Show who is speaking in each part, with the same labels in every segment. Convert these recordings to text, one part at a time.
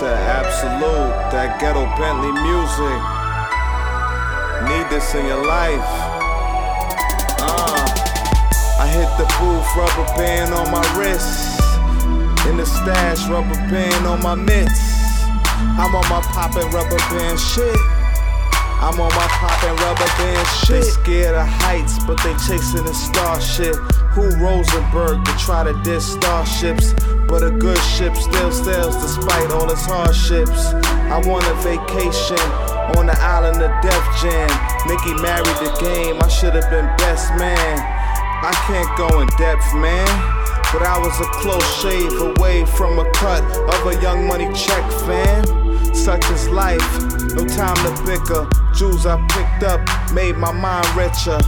Speaker 1: that Absooloot, that ghetto Bentley music. Need this in your life. Uh, I hit the booth, rubber band on my wrist. In the stash, rubber band on my mitts. I'm on my poppin' rubber band shit. I'm on my poppin' rubber band shit. They scared of heights, but they chasing the starship. Who Rosenberg to try to diss starships? But a good ship still sails despite all its hardships. I want a vacation on the island of Def Jam. Nicki married the game, I should have been best man. I can't go in depth, man. But I was a close shave away from a cut of a young money check, fam. Such is life, no time to bicker. Jewels I picked up made my mind richer.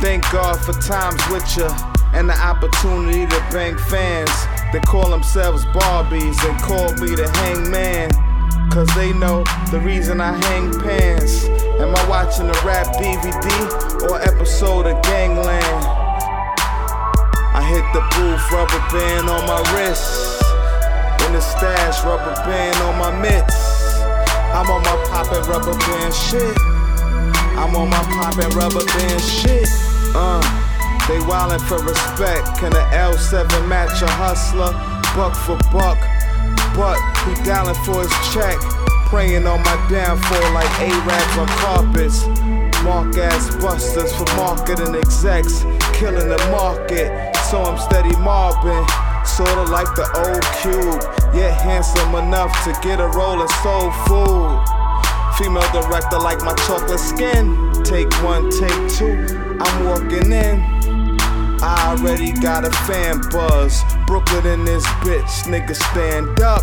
Speaker 1: Thank God for times with ya and the opportunity to bang fans that call themselves Barbies and call me the hangman. Cause they know the reason I hang pants. Am I watching a rap DVD or episode of Gangland? I hit the booth, rubber band on my wrist. In the stash, rubber band on my mitts. I'm on my poppin' rubber band shit. I'm on my poppin' rubber band shit. Uh, they wildin' for respect. Can the L7 match a hustler? Buck for buck. But he dialin' for his check. Praying on my downfall like A-Raps on carpets. Mark ass busters for marketing execs. Killing the market, so I'm steady mobbing. Sorta like the old cube, yet handsome enough to get a roll of soul food. Female director like my chocolate skin. Take one, take two, I'm walking in. I already got a fan buzz. Brooklyn in this bitch, nigga stand up.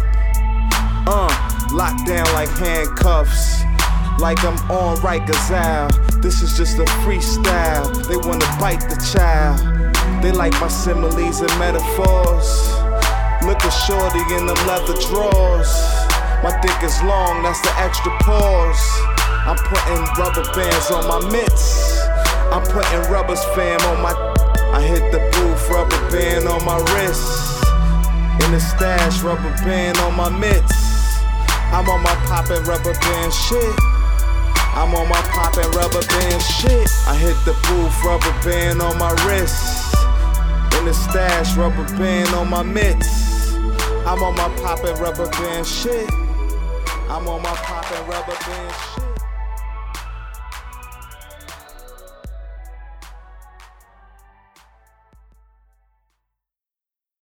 Speaker 1: Uh, locked down like handcuffs. Like I'm on Rikers Ave. This is just a freestyle. They wanna bite the child. They like my similes and metaphors. Look at shorty in them leather drawers. My dick is long, that's the extra pause. I'm putting rubber bands on my mitts. I'm putting rubbers fam on my. I hit the booth, rubber band on my wrist. In the stash, rubber band on my mitts. I'm on my poppin' rubber band shit. I'm on my poppin' rubber band shit. I hit the booth, rubber band on my wrist. In the stash, rubber band on my mitts. I'm on my poppin' rubber band shit. I'm on my poppin' rubber shit.